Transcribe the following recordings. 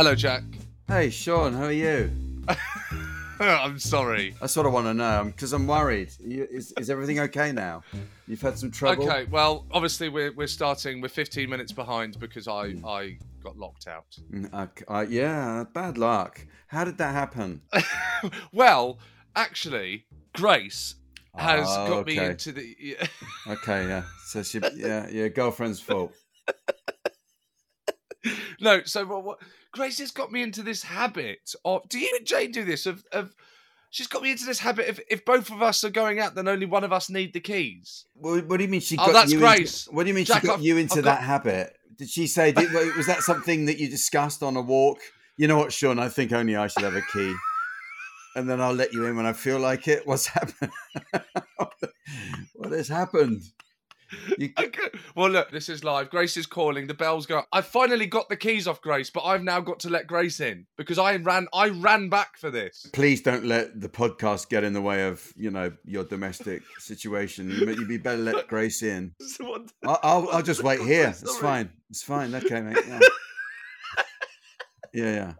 Hello, Jack. Hey, Seann, how are you? I'm sorry. That's what I want to know because I'm worried. Is, is everything okay now? You've had some trouble. Okay, well, obviously we're, we're starting. We're 15 minutes behind because I I got locked out. Mm, okay, uh, yeah, bad luck. How did that happen? Well, actually, Grace has Oh, got me into the. Okay, yeah. So she, yeah, your girlfriend's fault. no, so what, what? Grace has got me into this habit of. Do you and Jane do this? Of, of she's got me into this habit of if both of us are going out, then only one of us need the keys. What, what do you mean she Oh, got that's you? Grace. Into, what do you mean Jack, she got I've- you into I've that got- habit? Did she say? Did, was that something that you discussed on a walk? You know what, Seann? I think only I should have a key, and then I'll let you in when I feel like it. What's happened? what has happened? You, Okay. Well, look, this is live. Grace is calling. The bells go. I finally got the keys off Grace, but I've now got to let Grace in because I ran. I ran back for this. please don't let the podcast get in the way of you know your domestic situation. You, you'd be better let Grace in. I'll, I'll, I'll just wait here. It's fine. It's fine. Okay, mate. Yeah, yeah. yeah.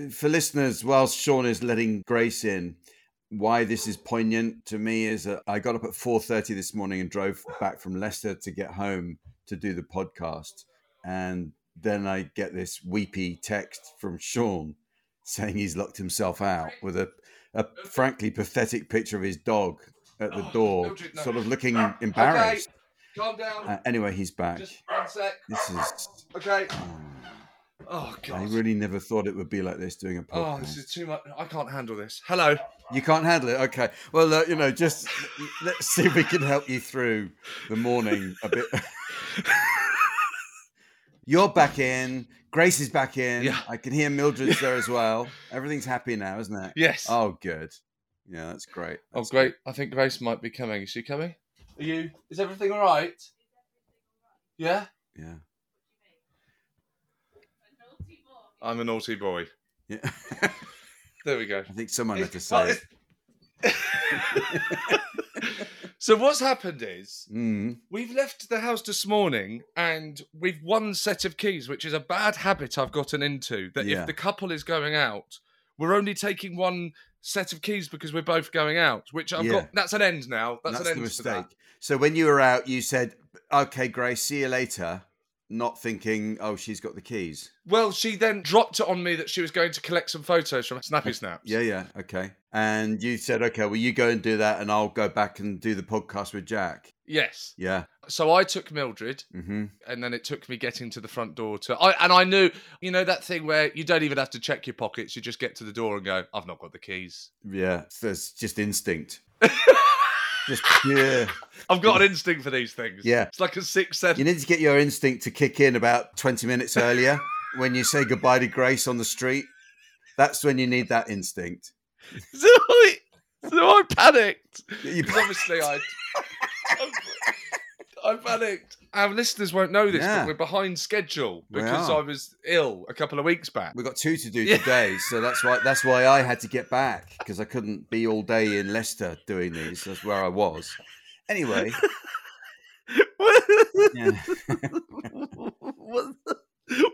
Oh, For listeners, whilst Seann is letting Grace in, why this is poignant to me is that I got up at four thirty this morning and drove back from Leicester to get home to do the podcast, and then I get this weepy text from Seann saying he's locked himself out with a, a frankly pathetic picture of his dog at the Oh, door, sort of looking embarrassed. Okay. Calm down. Uh, anyway, he's back. Just one sec. This is. Okay. oh, Oh I really never thought it would be like this doing a podcast. Oh, this is too much. I can't handle this. Hello. You can't handle it. Okay. Well, uh, you know, just let's see if we can help you through the morning a bit. You're back in. Grace is back in. Yeah. I can hear Mildred's there as well. Everything's happy now, isn't it? Yes. Oh, good. Yeah, that's great. Oh, That's great. I think Grace might be coming. Is she coming? Are you? Is everything all right? Yeah. good. Yeah. I'm a naughty boy. Yeah. There we go. I think someone had to say it. so what's happened is Mm. we've left the house this morning and we've one set of keys, which is a bad habit I've gotten into. That Yeah. if the couple is going out, we're only taking one set of keys because we're both going out. Which I've Yeah. got. That's an end now. That's, That's, an the end that. mistake. So when you were out, you said, "Okay, Grace, see you later," not thinking, oh, she's got the keys. Well, she then dropped it on me that she was going to collect some photos from Snappy Snaps. Yeah, yeah, okay. And you said, okay, well, you go and do that, and I'll go back and do the podcast with Jack. Yes. Yeah. So I took Mildred, hmm and then it took me getting to the front door to. I and I knew, you know, that thing where you don't even have to check your pockets. You just get to the door and go, "I've not got the keys." Yeah. There's just instinct. just pure. I've got an instinct for these things. Yeah. It's like a sixth sense. You need to get your instinct to kick in about 20 minutes earlier when you say goodbye to Grace on the street. That's when you need that instinct. so, I, so I panicked. You- 'Cause obviously I, I panicked. Our listeners won't know this, Yeah. but we're behind schedule We because are. I was ill a couple of weeks back. We've got two to do Yeah. today, so that's why that's why I had to get back because I couldn't be all day in Leicester doing these. That's where I was. Anyway, yeah. what,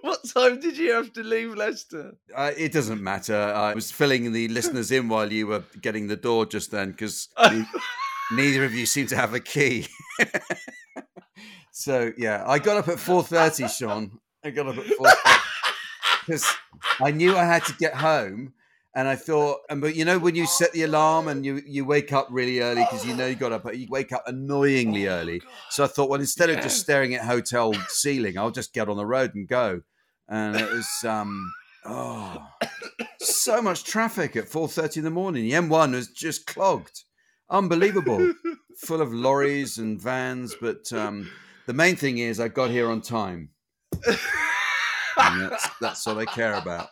what time did you have to leave Leicester? uh, it doesn't matter. I was filling the listeners in while you were getting the door just then because neither of you seem to have a key. So yeah, I got up at four thirty, Seann. I got up at four because I knew I had to get home, and I thought, and but you know when you set the alarm and you you wake up really early because you know you got up, but you wake up annoyingly early. So I thought, well, instead of just staring at hotel ceiling, I'll just get on the road and go. And it was um oh so much traffic at four thirty in the morning. The M1 was just clogged, unbelievable, full of lorries and vans. But um, the main thing is, I got here on time. And that's, that's all I care about.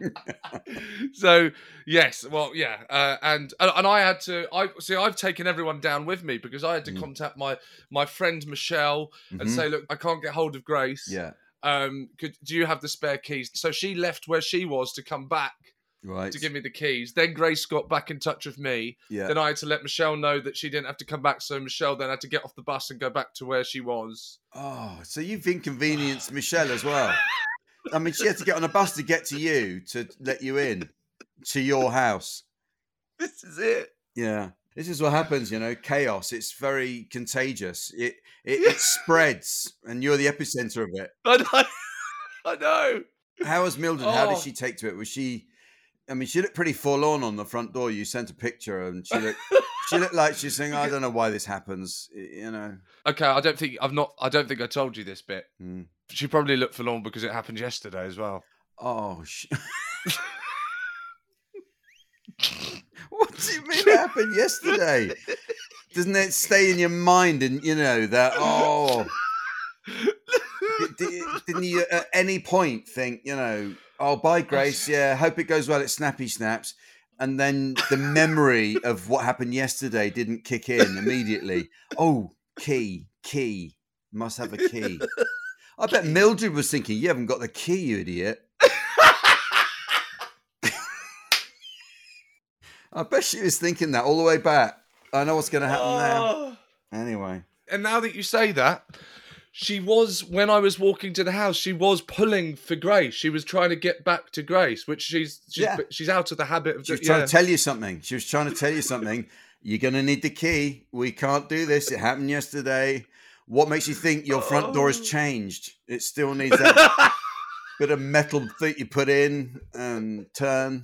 so yes, well, yeah, uh, and and I had to. I see. I've taken everyone down with me because I had to Mm. contact my my friend Michelle and Mhm. say, look, I can't get hold of Grace. Yeah, Um, could do you have the spare keys? So she left where she was to come back right. to give me the keys. Then Grace got back in touch with me. yeah. Then I had to let Michelle know that she didn't have to come back. So Michelle then had to get off the bus and go back to where she was. Oh, so you've inconvenienced Michelle as well. I mean, she had to get on a bus to get to you to let you in to your house. This is it. Yeah. This is what happens, you know, chaos. It's very contagious. It it, Yeah. it spreads and you're the epicenter of it. I know. I know. How was Mildred? How did Oh. she take to it? Was she I mean, she looked pretty forlorn on the front door. You sent a picture and she looked she looked like she's saying, I don't know why this happens, you know. Okay, I don't think I've not. I don't think I told you this bit. Hmm. She probably looked forlorn because it happened yesterday as well. Oh, sh- what do you mean it happened yesterday? Doesn't it stay in your mind and you know that? Oh, didn't you at any point think you know? Oh, bye, Grace. Yeah, hope it goes well at Snappy Snaps. And then the memory of what happened yesterday didn't kick in immediately. Oh, key, key, must have a key. I bet Mildred was thinking, "You haven't got the key, you idiot." I bet she was thinking that all the way back. I know what's going to happen Oh. Ah. there. Anyway, And now that you say that, she was when I was walking to the house. She was pulling for Grace. She was trying to get back to Grace, which she's she's, Yeah. she's out of the habit of. she was trying yeah. to tell you something. She was trying to tell you something. You're going to need the key. We can't do this. It happened yesterday. What makes you think your front door has Oh. changed? It still needs that bit of metal that you put in and turn.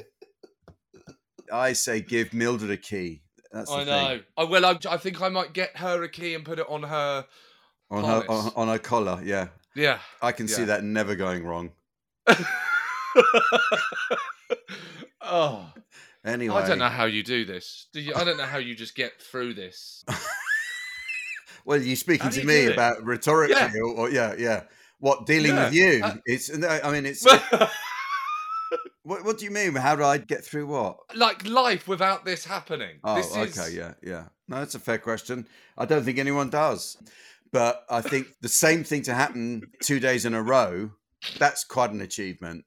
I say give Mildred a key. That's the I thing. know. I well, I, I think I might get her a key and put it on her. On her, on, on her collar, yeah. Yeah. I can see that never going wrong. oh, Anyway, I don't know how you do this. Do you? I don't know how you just get through this. Well, you're speaking to you me about rhetorically, Yeah. or, or yeah, yeah. What dealing with you? uh, it's. I mean, it's. what, what do you mean? How do I get through what? like life without this happening. Oh, this okay, is, yeah, yeah. No, that's a fair question. I don't think anyone does, but I think the same thing to happen two days in a row. That's quite an achievement.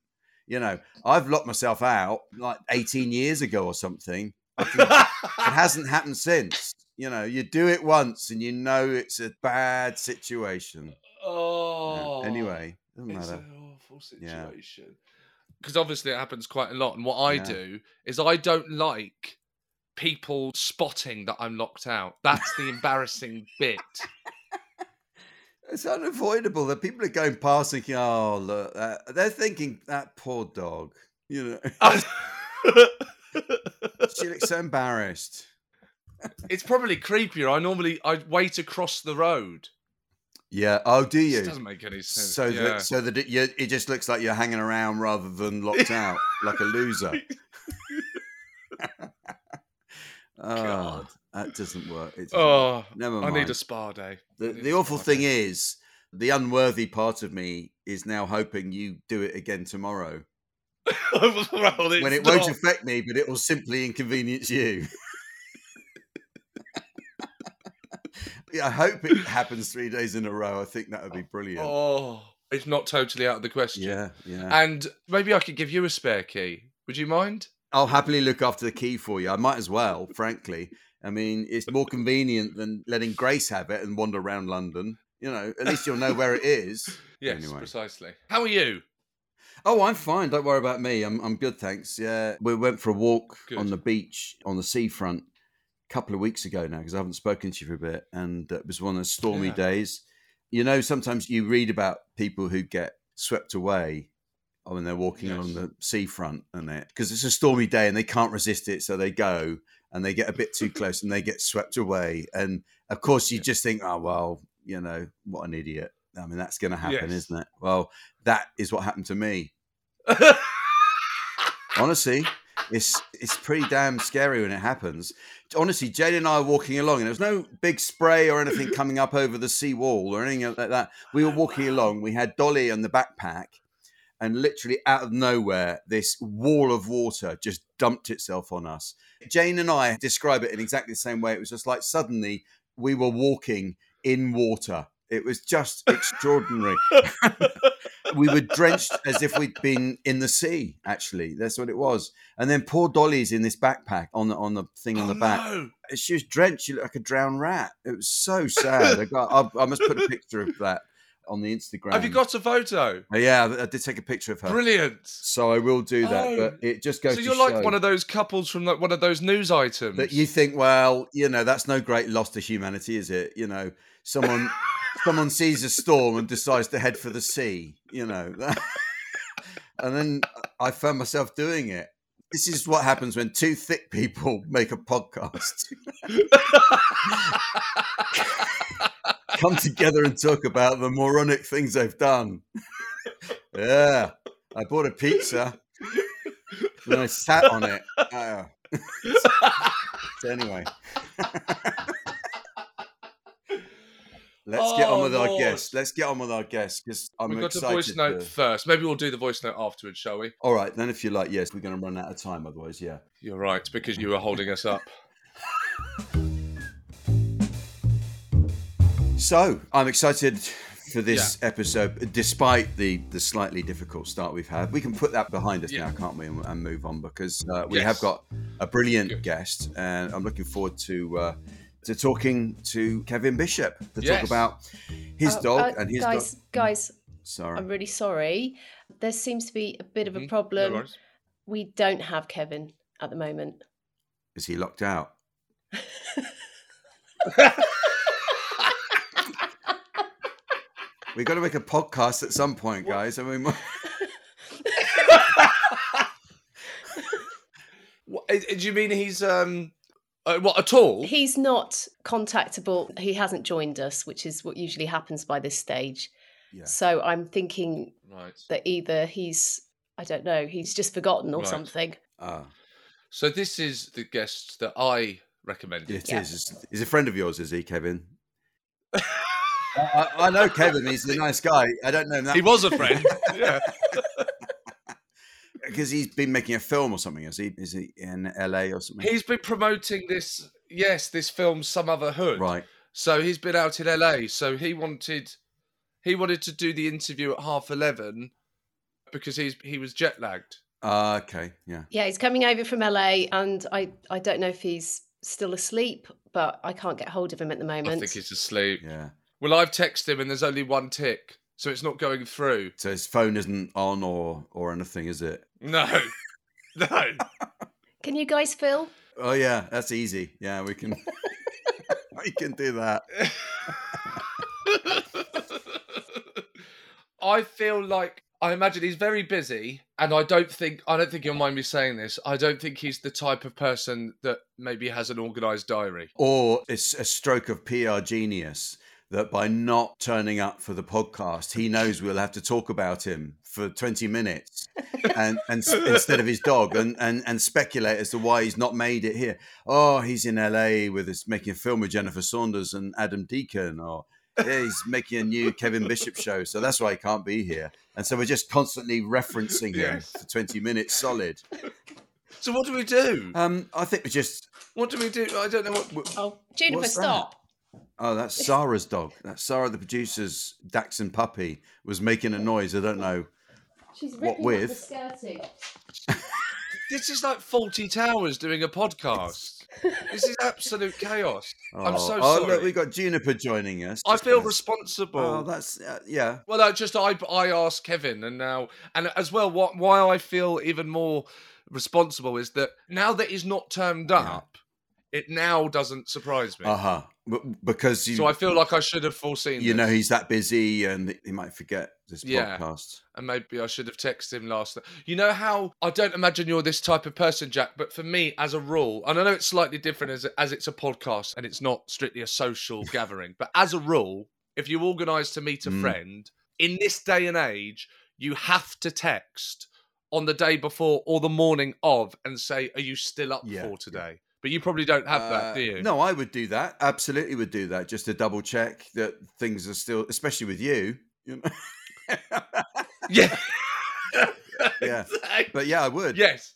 You know, I've locked myself out like 18 years ago or something. Think it hasn't happened since. You know, you do it once and you know it's a bad situation. Yeah. oh. Anyway, doesn't It's matter. an awful Yeah. situation. Because obviously it happens quite a lot. And what I Yeah. do is I don't like people spotting that I'm locked out. That's the embarrassing bit. It's unavoidable that people are going past thinking, "Oh, look," uh, they're thinking that poor dog. You know, she looks so embarrassed. it's probably creepier. I normally I wait across the road. Yeah. Oh, do This you? doesn't make any sense. So yeah. that so that it, you, it just looks like you're hanging around rather than locked out, like a loser. oh, God. That doesn't work. It doesn't oh, work. Never I need a spa day. The the awful thing day. is, the unworthy part of me is now hoping you do it again tomorrow. well, when it won't not. affect me, but it will simply inconvenience you. yeah, I hope it happens three days in a row. I think that would be brilliant. Oh, it's not totally out of the question. yeah, yeah. And maybe I could give you a spare key. Would you mind? I'll happily look after the key for you. I might as well, frankly. I mean, it's more convenient than letting Grace have it and wander around London. You know, at least you'll know where it is. Yes, Anyway. precisely. How are you? Oh, I'm fine. Don't worry about me. I'm I'm good, thanks. Yeah, we went for a walk Good. on the beach on the seafront a couple of weeks ago now because I haven't spoken to you for a bit, and uh, it was one of those stormy Yeah. days. You know, sometimes you read about people who get swept away oh, when they're walking Yes. along the seafront, and it because it's a stormy day and they can't resist it, so they go and they get a bit too close and they get swept away. And of course, you just think, oh well, you know, what an idiot. I mean, that's going to happen, Yes. isn't it? Well, that is what happened to me honestly it's it's pretty damn scary when it happens honestly jane and i were walking along and there was no big spray or anything coming up over the sea wall or anything like that we were walking along we had dolly on the backpack and literally out of nowhere this wall of water just dumped itself on us jane and i describe it in exactly the same way it was just like suddenly we were walking in water it was just extraordinary we were drenched as if we'd been in the sea. Actually, that's what it was. And then poor Dolly's in this backpack on the on the thing on Oh, the back. no. She was drenched. She looked like a drowned rat. It was so sad. I, got, I, I must put a picture of that on the Instagram. Have you got a photo? Uh, Yeah, I I did take a picture of her. Brilliant. So I will do that. Oh. But it just goes So you're like one of those couples from like one of those news items. that you think, well, you know, that's no great loss to humanity, is it? You know, someone someone sees a storm and decides to head for the sea. You know, and then I found myself doing it. This is what happens when two thick people make a podcast. Come together and talk about the moronic things they've done. yeah, I bought a pizza and I sat on it. Ah. so anyway, let's get on Oh, with our Lord. guest. Let's get on with our guest because I'm excited. We've got excited. voice note to- first. Maybe we'll do the voice note afterwards, shall we? All right, then if you like, yes, we're going to run out of time. Otherwise, yeah. You're right, because you were holding us up. So I'm excited for this episode, despite the the slightly difficult start we've had. We can put that behind us Yeah. now, can't we, and, and move on because uh, we Yes. have got a brilliant Good. guest, and I'm looking forward to. Uh, to talking to Kevin Bishop to talk about his Uh, dog uh, and his guys, dog. guys, Sorry, I'm really sorry. There seems to be a bit of a no problem. worries. we don't have Kevin at the moment. is he locked out? We've got to make a podcast at some point, guys. I mean, What, eh, do you mean he's um uh, what at all? He's not contactable. He hasn't joined us, which is what usually happens by this stage. yeah. So I'm thinking Right. that either he's, I don't know, he's just forgotten or Right. something. Ah, So this is the guest that I recommended. it Yeah. is. It's- He's a friend of yours, is he, Kevin? I, I- I know Kevin. He's a nice guy. I don't know him that He was a friend. yeah. because he's been making a film or something. Is he? Is he in LA or something? He's been promoting this yes, this film Some Other Hood. right. So he's been out in LA. So he wanted he wanted to do the interview at half eleven because he's he was jet lagged. Ah, okay. Yeah. Yeah, he's coming over from LA, and I, I don't know if he's still asleep, but I can't get hold of him at the moment. I think he's asleep. Yeah. Well, I've texted him and there's only one tick, so it's not going through. So his phone isn't on or or anything, is it? No, no. Can you guys fill? Oh yeah, that's easy. Yeah, we can. we can do that. I feel like I imagine he's very busy, and I don't think I don't think you'll mind me saying this. I don't think he's the type of person that maybe has an organised diary. Or it's a stroke of PR genius that by not turning up for the podcast, he knows we'll have to talk about him for 20 minutes and, and instead of his dog and, and, and speculate as to why he's not made it here. Oh, he's in LA with us making a film with Jennifer Saunders and Adam Deacon, or yeah, he's making a new Kevin Bishop show, so that's why he can't be here. And so we're just constantly referencing him Yes. for 20 minutes solid. So what do we do? Um, I think we just What do we do? I don't know what. Oh, Juniper, What's that? stop. Oh, that's Sara's dog. That's Sara, the producer's Dachshund puppy, was making a noise. I don't know. She's What ripping up the with? skirting. This is like Fawlty Towers doing a podcast. this is absolute chaos. I'm so oh, sorry. look, we got Juniper joining us. I Just feel gonna- responsible. Oh, that's uh, yeah. Well, no, just I I asked Kevin, and now and as well, what why I feel even more responsible is that now that he's not turned up, it now doesn't surprise me. Uh huh. Because you, so I feel like I should have foreseen. you know, he's that busy, and he might forget this Yeah. podcast. and maybe I should have texted him last. You know how I don't imagine you're this type of person, Jack. But for me, as a rule, and I know it's slightly different as as it's a podcast and it's not strictly a social gathering, but as a rule, if you organise to meet a Mm. friend in this day and age, you have to text on the day before or the morning of and say, "Are you still up Yeah, for yeah. today?" But you probably don't have that, Uh, do you? No, I would do that. Absolutely, would do that just to double check that things are still, especially with you. You know. Yeah. Yeah. But yeah, I would. Yes,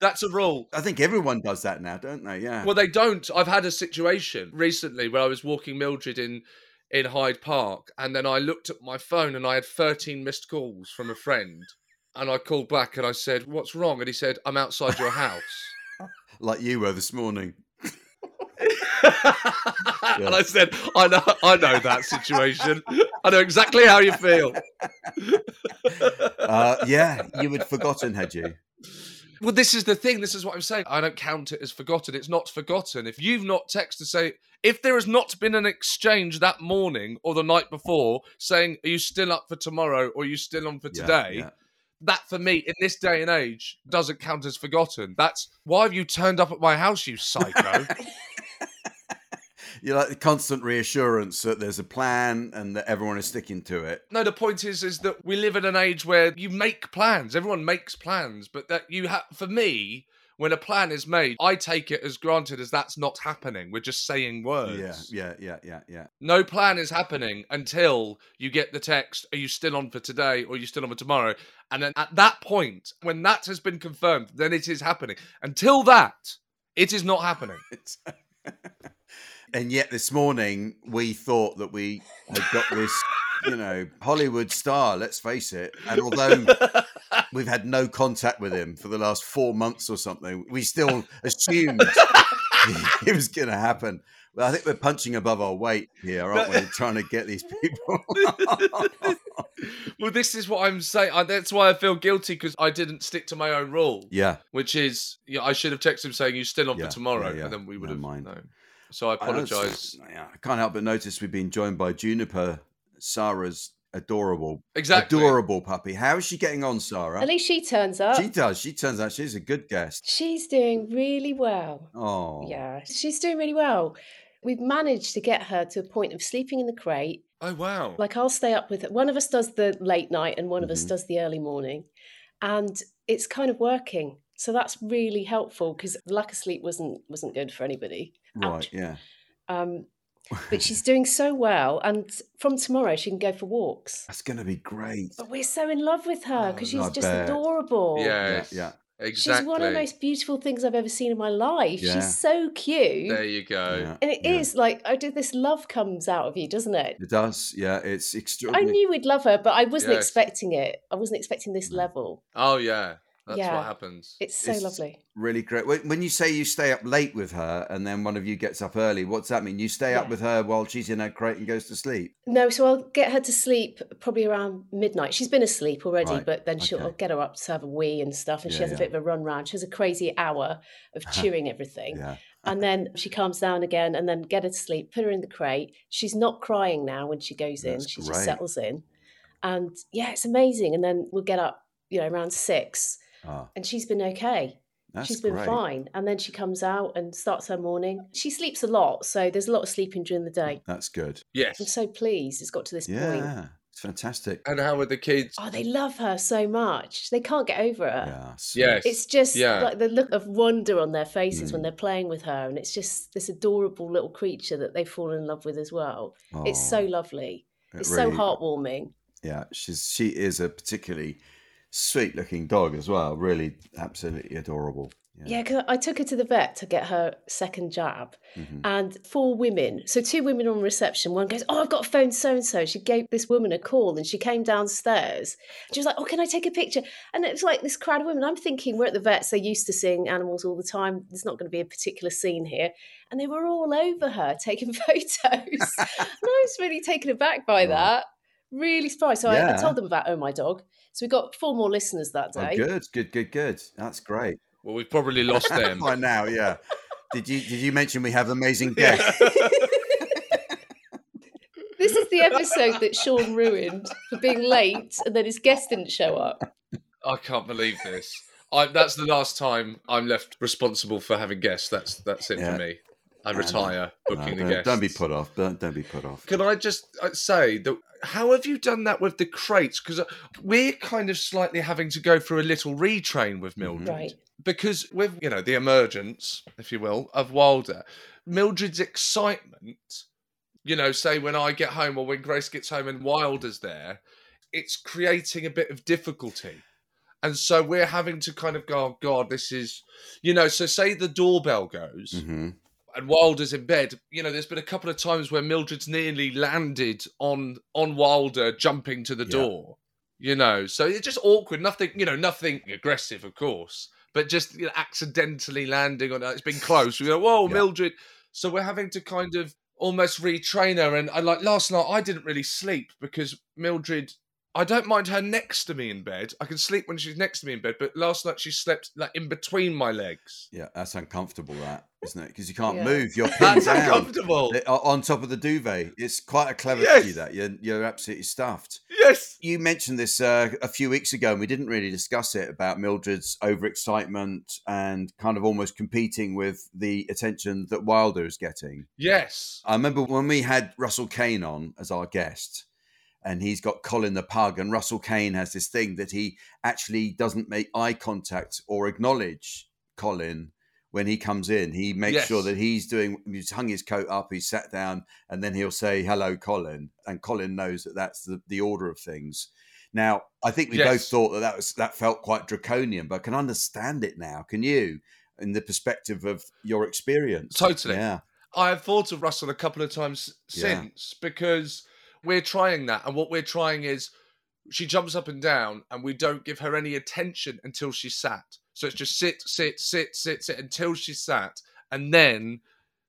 that's a rule. I think everyone does that now, don't they? Yeah. Well, they don't. I've had a situation recently where I was walking Mildred in in Hyde Park, and then I looked at my phone and I had 13 missed calls from a friend. And I called back and I said, "What's wrong?" And he said, "I'm outside your house." Like you were this morning. And I said, "I know, I know that situation. I know exactly how you feel." Uh, yeah, you had forgotten, had you? Well, this is the thing. This is what I'm saying. I don't count it as forgotten. It's not forgotten. If you've not texted to say, if there has not been an exchange that morning or the night before saying, are you still up for tomorrow or are you still on for Yeah, today? yeah. That for me, in this day and age, doesn't count as forgotten. That's why have you turned up at my house, you psycho? You like the constant reassurance that there's a plan and that everyone is sticking to it. no, the point is, is that we live in an age where you make plans. Everyone makes plans, but that you have, for me, when a plan is made, I take it as granted as that's not happening. We're just saying words. Yeah, yeah, yeah, yeah, yeah. No plan is happening until you get the text, Are you still on for today or are you still on for tomorrow? And then at that point, when that has been confirmed, then it is happening. Until that, it is not happening. And yet this morning we thought that we had got this, you know, Hollywood star, let's face it. And although we've had no contact with him for the last four months or something, we still assumed it was going to happen. Well, I think we're punching above our weight here, aren't we? Trying to get these people. well, this is what I'm saying. I, that's why I feel guilty because I didn't stick to my own rule, yeah. which is yeah, I should have texted him saying, You still on Yeah, for tomorrow? yeah, yeah. And then we would No, have mind. known. So I I apologise. Yeah, I can't help but notice we've been joined by Juniper, Sara's adorable, Exactly. adorable puppy. How is she getting on, Sara? At least she turns up. She does. She turns out she's a good guest. She's doing really well. Oh, Yeah, she's doing really well. We've managed to get her to a point of sleeping in the crate. Oh, wow. Like I'll stay up with her. One of us does the late night and one of us Mhm. does the early morning. And it's kind of working. So that's really helpful because lack of sleep wasn't wasn't good for anybody. Right. Ouch. Yeah. Um, but she's doing so well, and from tomorrow she can go for walks. That's going to be great. But we're so in love with her Oh, because she's I just bet. adorable. Yes. Yeah. Exactly. She's one of the most beautiful things I've ever seen in my life. Yeah. She's so cute. There you go. yeah. And it is yeah. like I do this love comes out of you, doesn't it? It does. Yeah. It's extraordinary. I knew we'd love her, but I wasn't Yes. expecting it. I wasn't expecting this level. Oh, yeah. That's Yeah. what happens. It's so It's- lovely. really great. When when you say you stay up late with her and then one of you gets up early, what's that mean? You stay up with her while she's in her crate and goes to sleep? No, so I'll get her to sleep probably around midnight. She's been asleep already, Right, but then she'll okay. I'll get her up to have a wee and stuff, and she Yeah, has a bit of a run round. She has a crazy hour of chewing everything. Yeah. And then she calms down again and then get her to sleep, put her in the crate. She's not crying now when she goes in. She great. just settles in. And yeah, it's amazing. And then we'll get up, you know, around six, Ah, and she's been okay. that's she's been great. fine. And then she comes out and starts her morning. She sleeps a lot, so there's a lot of sleeping during the day. That's good. Yes. I'm so pleased it's got to this point. Yeah, it's fantastic. And how are the kids? Oh, they love her so much. They can't get over her. Yeah, sweet. Yes. It's just Yeah. like the look of wonder on their faces when Mm. they're playing with her, and it's just this adorable little creature that they fall in love with as well. It's so Oh, lovely. it It's really- so heartwarming. Yeah, she's she is a particularly sweet looking dog as well. Really, absolutely adorable. Yeah, because I took her to the vet to get her second jab, Mhm. and four women, so two women on reception. One goes, "Oh, I've got a phone so and so." She gave this woman a call, and she came downstairs. She was like, "Oh, can I take a picture?" And it was like this crowd of women. I'm thinking we're at the vets; they're used to seeing animals all the time. There's not going to be a particular scene here, and they were all over her taking photos. and I was really taken aback by Right. that. Really surprised. So I, I told them about Oh My Dog. So we got four more listeners that Oh, day. good, good, good, good. That's great. Well, we've probably lost them. By now, yeah. Did you did you mention we have amazing guests? This is the episode that Seann ruined for being late and then his guest didn't show up. I can't believe this. I, that's the last time I'm left responsible for having guests. That's that's it Yeah. for me. I retire No, booking the don't, guests. don't be put off. Don't, don't be put off. Can I just uh, say that? How have you done that with the crates? Because we're kind of slightly having to go through a little retrain with Mildred, Right. because with you know the emergence, if you will, of Wilder, Mildred's excitement. You know, say when I get home or when Grace gets home and Wilder's there, it's creating a bit of difficulty. And so we're having to kind of go, oh God, this is, you know, so say the doorbell goes hmm and Wilder's in bed. You know, there's been a couple of times where Mildred's nearly landed on on Wilder jumping to the Yeah. door. You know, so it's just awkward. Nothing, you know, nothing aggressive, of course, but just you know, accidentally landing on. It's been close. We go, whoa, Yeah. Mildred. So we're having to kind of almost retrain her. And I like last night, I didn't really sleep because Mildred. I don't mind her next to me in bed. I can sleep when she's next to me in bed. But last night she slept like in between my legs. Yeah, that's uncomfortable, that isn't it? Because you can't Yeah. move. You're pinned That's down uncomfortable. On top of the duvet. It's quite a clever Yes. to do that. You're you're absolutely stuffed. Yes. You mentioned this uh, a few weeks ago, and we didn't really discuss it about Mildred's overexcitement and kind of almost competing with the attention that Wilder is getting. Yes. I remember when we had Russell Kane on as our guest, and he's got Colin the pug, and Russell Kane has this thing that he actually doesn't make eye contact or acknowledge Colin when he comes in. He makes sure that he's doing, he's hung his coat up, he's sat down, and then he'll say, Hello, Colin. And Colin knows that that's the, the order of things. Now, I think we both thought that that was that felt quite draconian, but I can understand it now. Can you, in the perspective of your experience? Totally. Yeah. I have thought of Russell a couple of times Yeah. since because we're trying that. And what we're trying is she jumps up and down and we don't give her any attention until she's sat. So it's just sit, sit, sit, sit, sit until she's sat and then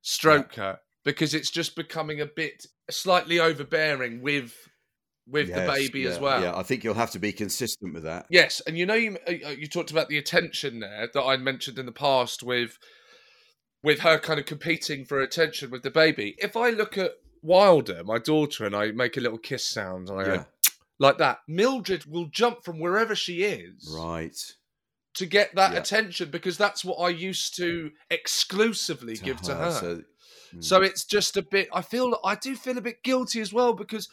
stroke her because it's just becoming a bit slightly overbearing with with the Yes, baby as well. Yeah, I think you'll have to be consistent with that. Yes, and you know you uh, you talked about the attention there that I mentioned in the past with with her kind of competing for attention with the baby. If I look at Wilder, my daughter, and I make a little kiss sound and I Yeah. go like that, Mildred will jump from wherever she is Right. to get that Yeah. attention because that's what I used to exclusively give to her. So, mm, So it's just a bit. I feel I do feel a bit guilty as well because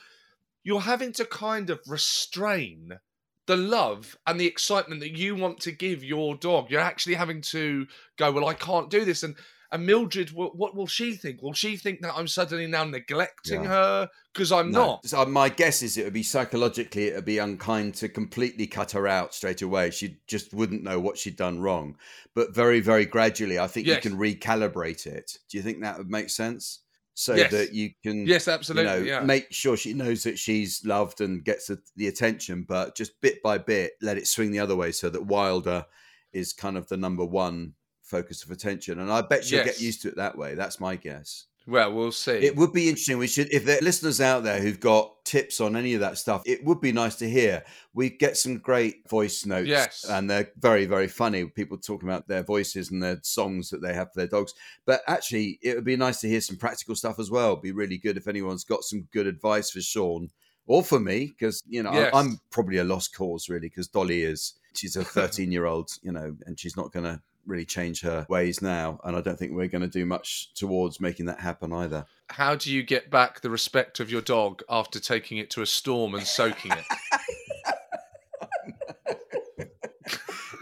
you're having to kind of restrain the love and the excitement that you want to give your dog. You're actually having to go. Well, I can't do this, and and Mildred, what, what will she think? Will she think that I'm suddenly now neglecting Yeah. her because I'm no. not? So uh, my guess is it would be psychologically it would be unkind to completely cut her out straight away. She just wouldn't know what she'd done wrong. But very, very gradually, I think Yes. you can recalibrate it. Do you think that would make sense? So Yes. that you can Yes, absolutely. you know, yeah. make sure she knows that she's loved and gets the, the attention, but just bit by bit, let it swing the other way so that Wilder is kind of the number one focus of attention. And I bet she'll Yes. get used to it that way. That's my guess. well, we'll see. It would be interesting. We should, if there are listeners out there who've got tips on any of that stuff, it would be nice to hear. We get some great voice notes, Yes. and they're very, very funny. People talking about their voices and their songs that they have for their dogs. But actually, it would be nice to hear some practical stuff as well. It'd be really good if anyone's got some good advice for Seann or for me because you know I- I'm probably a lost cause really because Dolly is she's a 13 year old you know and she's not going to really change her ways now and I don't think we're going to do much towards making that happen either. How do you get back the respect of your dog after taking it to a storm and soaking it?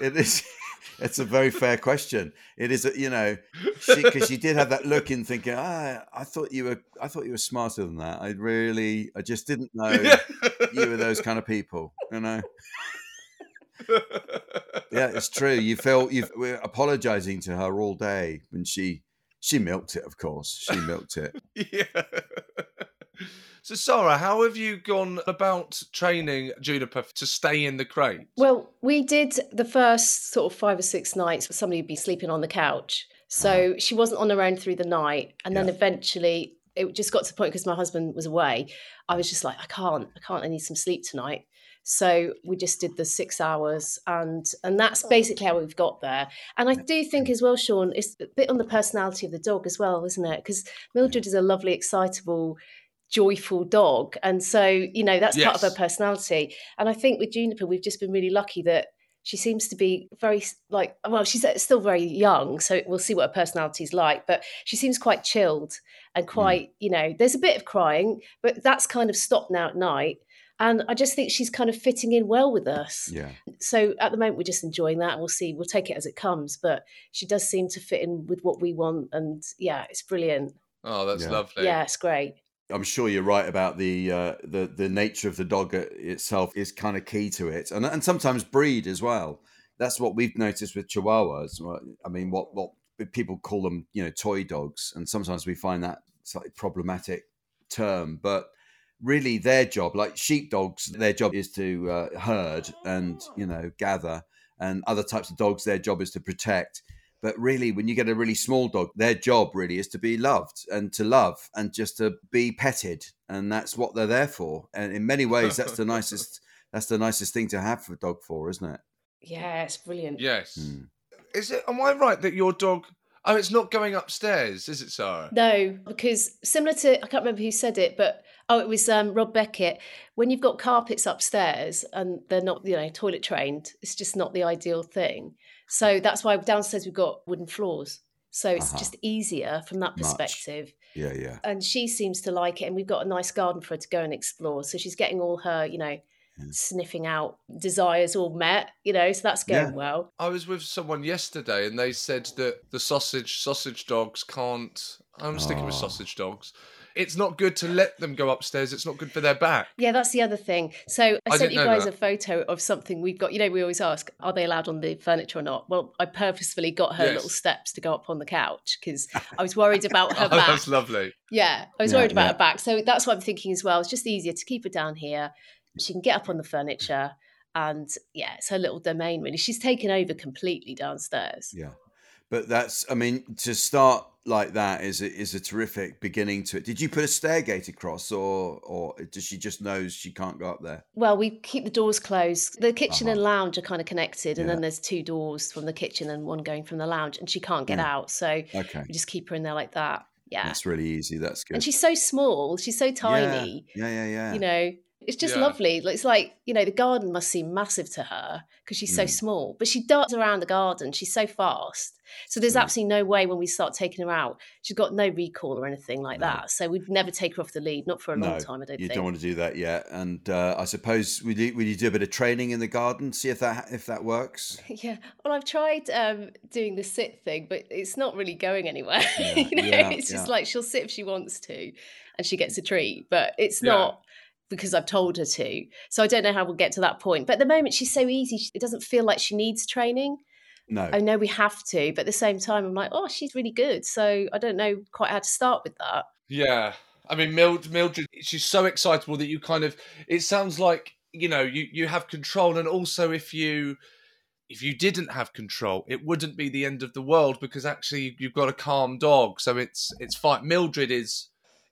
It is. It's a very fair question. It is, a, you know, because she, did have that look in thinking, ah, I thought you were, I thought you were smarter than that. I really, I just didn't know you were those kind of people, you know. Yeah, it's true. You felt you we're apologizing to her all day when she she milked it. Of course, she milked it. yeah. So, Sara, how have you gone about training Juniper to stay in the crate? Well, we did the first sort of five or six nights. Somebody would be sleeping on the couch, so uh-huh. she wasn't on her own through the night. And then Yeah. eventually, it just got to the point because my husband was away. I was just like, I can't, I can't. I need some sleep tonight. So we just did the six hours, and and that's basically how we've got there. And I do think as well, Seann, it's a bit on the personality of the dog as well, isn't it? Because Mildred is a lovely, excitable, joyful dog, and so you know that's part of her personality. And I think with Juniper, we've just been really lucky that she seems to be very like well, she's uh, still very young, so we'll see what her personality's like. But she seems quite chilled and quite, you know, there's a bit of crying, but that's kind of stopped now at night. And I just think she's kind of fitting in well with us. Yeah, So at the moment, we're just enjoying that. We'll see. We'll take it as it comes. But she does seem to fit in with what we want. And yeah, it's brilliant. Oh, that's Yeah. lovely. Yeah, it's great. I'm sure you're right about the uh, the the nature of the dog uh, itself is kind of key to it, and and sometimes breed as well. That's what we've noticed with Chihuahuas. Well, I mean, what what people call them, you know, toy dogs, and sometimes we find that slightly problematic term, but really their job like sheepdogs their job is to uh, herd and you know gather and other types of dogs their job is to protect but really when you get a really small dog their job really is to be loved and to love and just to be petted and that's what they're there for and in many ways that's the nicest that's the nicest thing to have for a dog for isn't it Yeah, it's brilliant. Yes. Mm. Is it? Am I right that your dog? Oh, it's not going upstairs, is it, Sara? No, because similar to I can't remember who said it, but oh, it was um, Rob Beckett. When you've got carpets upstairs and they're not, you know, toilet trained, it's just not the ideal thing. So that's why downstairs we've got wooden floors. So it's Uh-huh. just easier from that Much. perspective. yeah yeah And she seems to like it, and we've got a nice garden for her to go and explore. So she's getting all her, you know, Yeah. sniffing out desires all met. You know, so that's going Yeah. well. I was with someone yesterday, and they said that the sausage sausage dogs can't. I'm sticking with sausage dogs. It's not good to let them go upstairs. It's not good for their back. Yeah, that's the other thing. So I, I sent you guys that. a photo of something we've got. You know, we always ask, are they allowed on the furniture or not? Well, I purposefully got her Yes. little steps to go up on the couch because I was worried about her Oh, back. that's lovely. Yeah, I was Yeah, worried about yeah. her back. So that's what I'm thinking as well. It's just easier to keep her down here. She can get up on the furniture. And yeah, it's her little domain, really. She's taken over completely downstairs. Yeah, but that's I mean to start like that is a, is a terrific beginning to it. Did you put a stair gate across, or or does she just knows she can't go up there? Well, we keep the doors closed. The kitchen Uh-huh. and lounge are kind of connected, and Yeah. then there's two doors from the kitchen and one going from the lounge, and she can't get Yeah. out. So Okay, we just keep her in there like that. Yeah. that's really easy. That's good. and she's so small, she's so tiny. Yeah, yeah, yeah. You know, it's just Yeah. lovely. It's like, you know, the garden must seem massive to her because she's so Mm. small, but she darts around the garden. She's so fast. So there's Right. absolutely no way when we start taking her out, she's got no recall or anything like No. that. So we'd never take her off the lead, not for a long time, I don't you think. don't want to do that yet. And uh, I suppose would you, would you do a bit of training in the garden? See if that if that works. Yeah, well, I've tried um, doing the sit thing, but it's not really going anywhere. Yeah, you know, yeah, it's just like she'll sit if she wants to, and she gets a treat, but it's not because I've told her to. So I don't know how we'll get to that point. But at the moment, she's so easy; she- it doesn't feel like she needs training. No. I know we have to, but at the same time, I'm like, oh, she's really good. So I don't know quite how to start with that. Yeah. I mean, Mild- Mildred, she's so excitable that you kind of, it sounds like, you know, you, you have control. And also, if you, if you didn't have control, it wouldn't be the end of the world because actually you've got a calm dog. So it's, it's fine. Mildred is,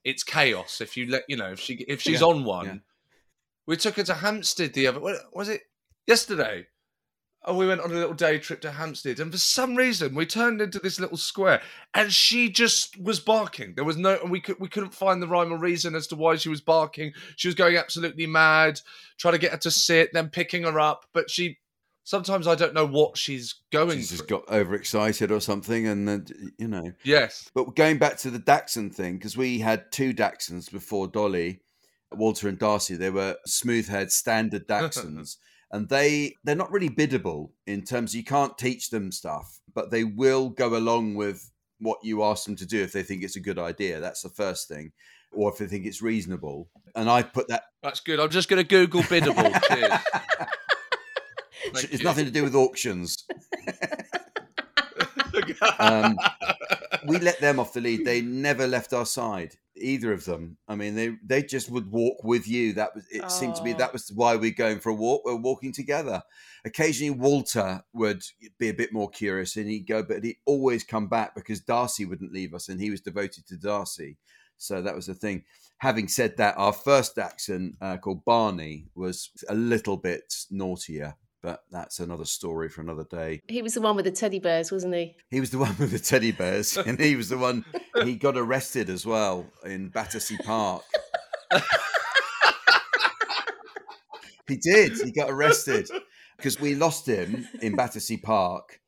it's chaos. If you let, you know, if she, if she's Yeah, on one, yeah. we took her to Hampstead the other, was it yesterday? and we went on a little day trip to Hampstead. And for some reason, we turned into this little square, and she just was barking. There was no, and we could we couldn't find the rhyme or reason as to why she was barking. She was going absolutely mad, trying to get her to sit, then picking her up. But she, sometimes I don't know what she's going. She's just got overexcited or something, and then you know. Yes. But going back to the Dachshund thing, because we had two Dachshunds before Dolly, Walter and Darcy. They were smooth-haired standard Dachshunds, and they they're not really biddable in terms you can't teach them stuff, but they will go along with what you ask them to do if they think it's a good idea. That's the first thing, or if they think it's reasonable. And I put that. That's good. I'm just going to Google biddable. Cheers. Thank it's you. nothing to do with auctions. um, we let them off the lead. They never left our side, either of them. I mean, they they just would walk with you. That was it. Seemed to be Aw. that was why we're going for a walk. We're walking together. Occasionally, Walter would be a bit more curious, and he'd go, but he'd always come back because Darcy wouldn't leave us, and he was devoted to Darcy. So that was the thing. Having said that, our first dachshund uh, called Barney was a little bit naughtier, but that's another story for another day. He was the one with the teddy bears, wasn't he? He was the one with the teddy bears, and he was the one he got arrested as well in Battersea Park. he did. He got arrested because we lost him in Battersea Park,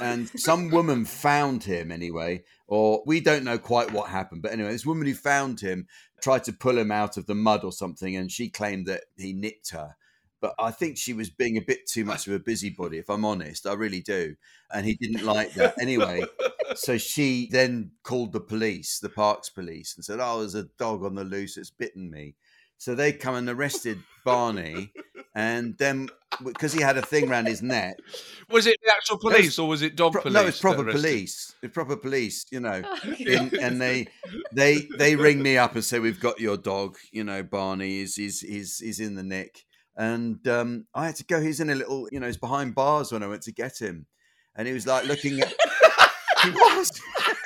and some woman found him anyway, or we don't know quite what happened, but anyway, this woman who found him tried to pull him out of the mud or something, and she claimed that he nipped her. But I think she was being a bit too much of a busybody, if I'm honest. I really do. And he didn't like that. Anyway, so she then called the police, the parks police, and said, Oh, there's a dog on the loose that's bitten me. So they come and arrested Barney. And then, because he had a thing around his neck, Was it the actual police or was it dog pro- police? no, it's that proper police. It's proper police, you know. Oh, In, and they they they ring me up and say we've got your dog you know barney is is is is in the nick and um i had to go he's in a little you know he's behind bars when i went to get him and he was like looking at he was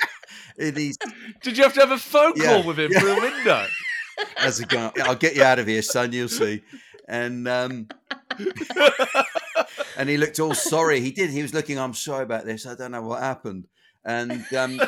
he's Did you have to have a phone Yeah, call with him yeah. through a window? as a guy i'll get you out of here son you'll see and um and he looked all sorry he did he was looking i'm sorry about this i don't know what happened and um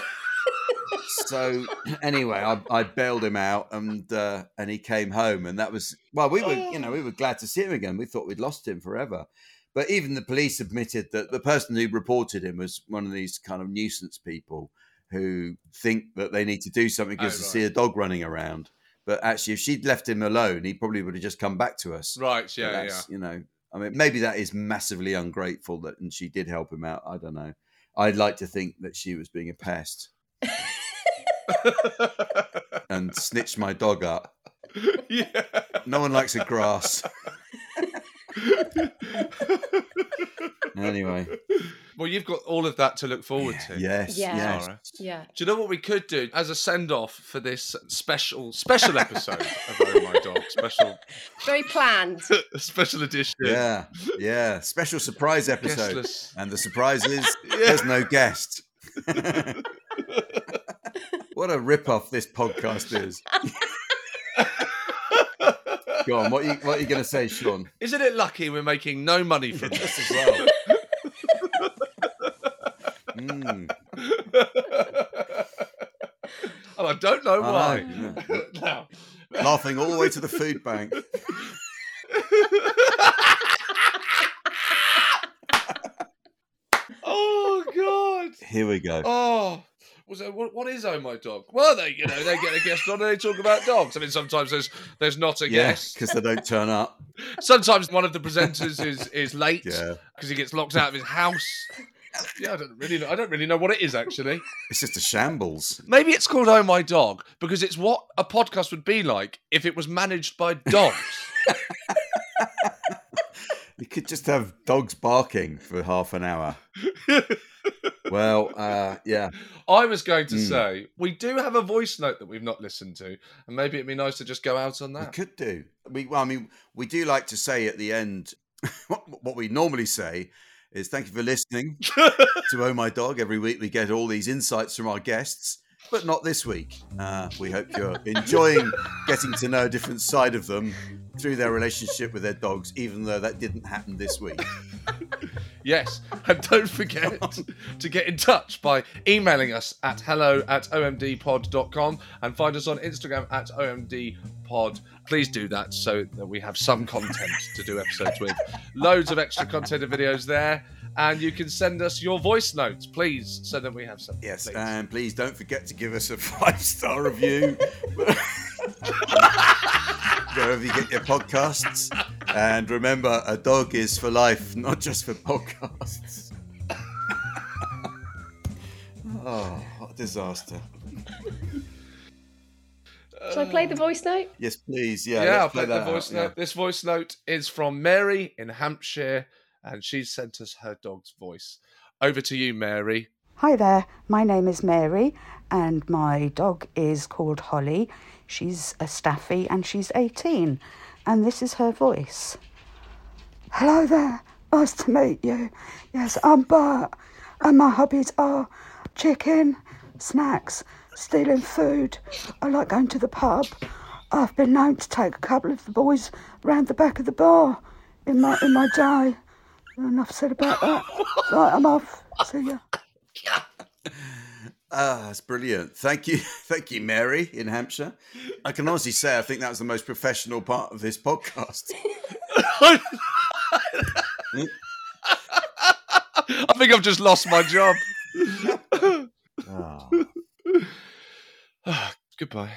so anyway, I, I bailed him out, and uh, and he came home, and that was well, we were you know we were glad to see him again. We thought we'd lost him forever, but even the police admitted that the person who reported him was one of these kind of nuisance people who think that they need to do something because Oh, to right. see a dog running around. But actually, if she'd left him alone, he probably would have just come back to us. Right, yeah, yeah. You know, I mean, maybe that is massively ungrateful that, and she did help him out. I don't know. I'd like to think that she was being a pest and snitched my dog up. yeah. No one likes a grass. Anyway, Well, you've got all of that to look forward to. yes, Yeah. yes. Alright. Yeah. Do you know what we could do as a send off for this special special episode of Oh My Dog? Special Very planned. special edition. Yeah, yeah. Special surprise episode. Guestless. And the surprise is there's no guest. What a rip-off this podcast is. Go on, what are you, what are you going to say, Seann? Isn't it lucky we're making no money from this as well? Mm, and I don't know I why. know, now, laughing all the way to the food bank. oh God. Here we go. Oh. Was what, what is Oh My Dog? Well, they you know they get a guest on and they talk about dogs. I mean, sometimes there's there's not a yeah, guest. because they don't turn up. Sometimes one of the presenters is is late Yeah, because he gets locked out of his house. Yeah, I don't really know. I don't really know what it is actually. it's just a shambles. Maybe it's called Oh My Dog because it's what a podcast would be like if it was managed by dogs. You could just have dogs barking for half an hour. Well, uh, yeah, I was going to Mm. say we do have a voice note that we've not listened to, and maybe it'd be nice to just go out on that. we could do. We, well, I mean, we do like to say at the end what, what we normally say is thank you for listening to Oh My Dog. Every week we get all these insights from our guests, but not this week. Uh, we hope you're enjoying getting to know a different side of them through their relationship with their dogs, even though that didn't happen this week. Yes, and don't forget to get in touch by emailing us at hello at omdpod.com and find us on Instagram at omdpod. Please do that so that we have some content to do episodes with. Loads of extra content and videos there. And you can send us your voice notes, please, so that we have some. Yes, please. and please don't forget to give us a five star review wherever you get your podcasts. And remember, a dog is for life, not just for podcasts. oh, what a disaster. Shall I play the voice note? Yes, please. Yeah, yeah, let's I'll play the that voice out, yeah. note. This voice note is from Mary in Hampshire, and she sent us her dog's voice. Over to you, Mary. Hi there, my name is Mary and my dog is called Holly. She's a staffy and she's 18 and this is her voice. Hello there, nice to meet you. Yes, I'm Bert and my hobbies are chicken, snacks, stealing food. I like going to the pub. I've been known to take a couple of the boys round the back of the bar in my in my day. Enough said about that. Right, I'm off. See ya. Ah, that's brilliant. Thank you. Thank you, Mary in Hampshire. I can honestly say I think that was the most professional part of this podcast. I think I've just lost my job. Oh. Goodbye.